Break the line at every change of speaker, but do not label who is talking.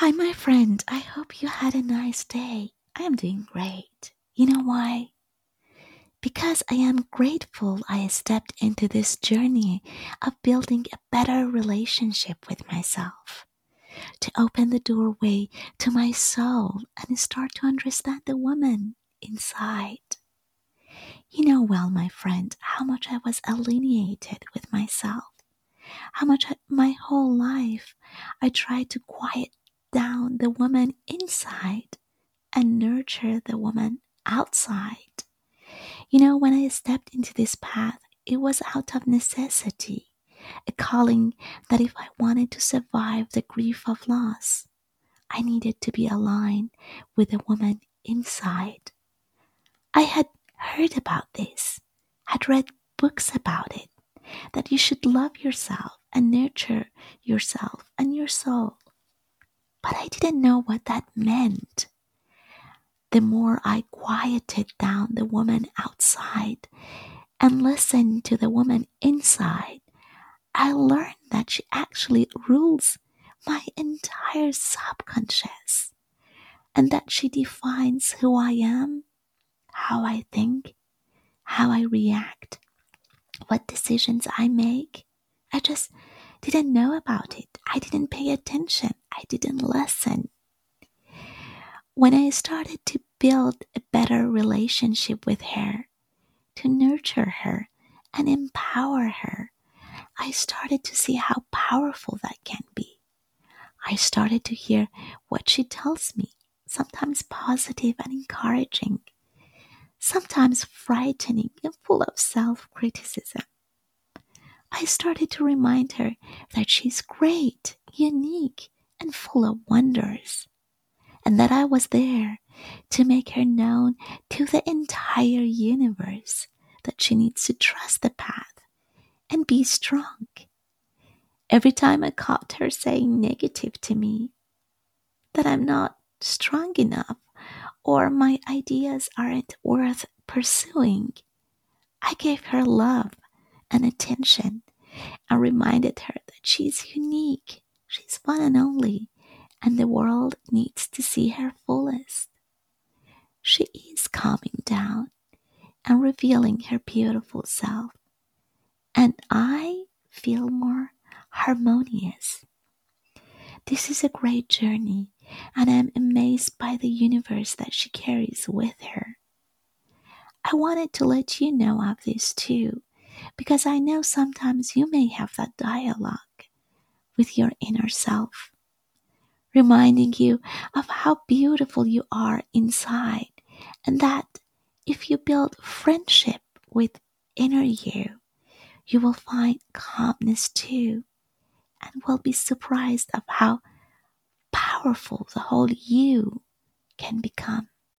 Hi, my friend. I hope you had a nice day. I am doing great. You know why? Because I am grateful I stepped into this journey of building a better relationship with myself, to open the doorway to my soul and start to understand the woman inside. You know well, my friend, how much I was alienated with myself, how much my whole life I tried to quiet the woman inside and nurture the woman outside. You know, when I stepped into this path, it was out of necessity, a calling that if I wanted to survive the grief of loss, I needed to be aligned with the woman inside. I had heard about this, had read books about it, that you should love yourself and nurture yourself and your soul but I didn't know what that meant. The more I quieted down the woman outside and listened to the woman inside, I learned that she actually rules my entire subconscious and that she defines who I am, how I think, how I react, what decisions I make. I just didn't know about it. I didn't pay attention. I didn't listen. When I started to build a better relationship with her, to nurture her and empower her, I started to see how powerful that can be. I started to hear what she tells me, sometimes positive and encouraging, sometimes frightening and full of self criticism. I started to remind her that she's great, unique, and full of wonders, and that I was there to make her known to the entire universe that she needs to trust the path and be strong. Every time I caught her saying negative to me, that I'm not strong enough or my ideas aren't worth pursuing, I gave her love and attention and reminded her that she's unique, she's one and only, and the world needs to see her fullest. She is calming down and revealing her beautiful self, and I feel more harmonious. This is a great journey, and I am amazed by the universe that she carries with her. I wanted to let you know of this too, because I know sometimes you may have that dialogue with your inner self, reminding you of how beautiful you are inside, and that if you build friendship with inner you, you will find calmness too, and will be surprised of how powerful the whole you can become.